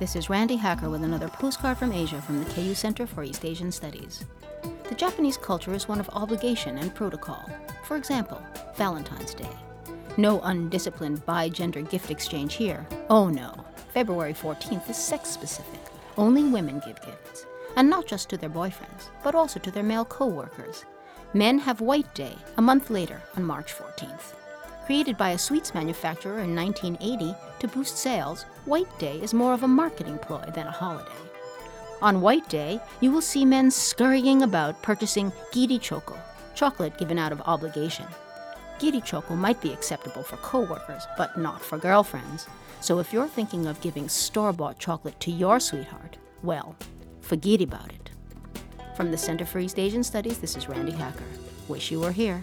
This is Randi Hacker with another postcard from Asia from the KU Center for East Asian Studies. The Japanese culture is one of obligation and protocol. For example, Valentine's Day. No undisciplined bi gender gift exchange here. Oh no. February 14th is sex specific. Only women give gifts. And not just to their boyfriends, but also to their male co workers. Men have White Day a month later on March 14th. Created by a sweets manufacturer in 1980 to boost sales, White Day is more of a marketing ploy than a holiday. On White Day, you will see men scurrying about purchasing giri choco, chocolate given out of obligation. Giri choco might be acceptable for coworkers, but not for girlfriends. So if you're thinking of giving store-bought chocolate to your sweetheart, well, forget about it. From the Center for East Asian Studies, this is Randi Hacker. Wish you were here.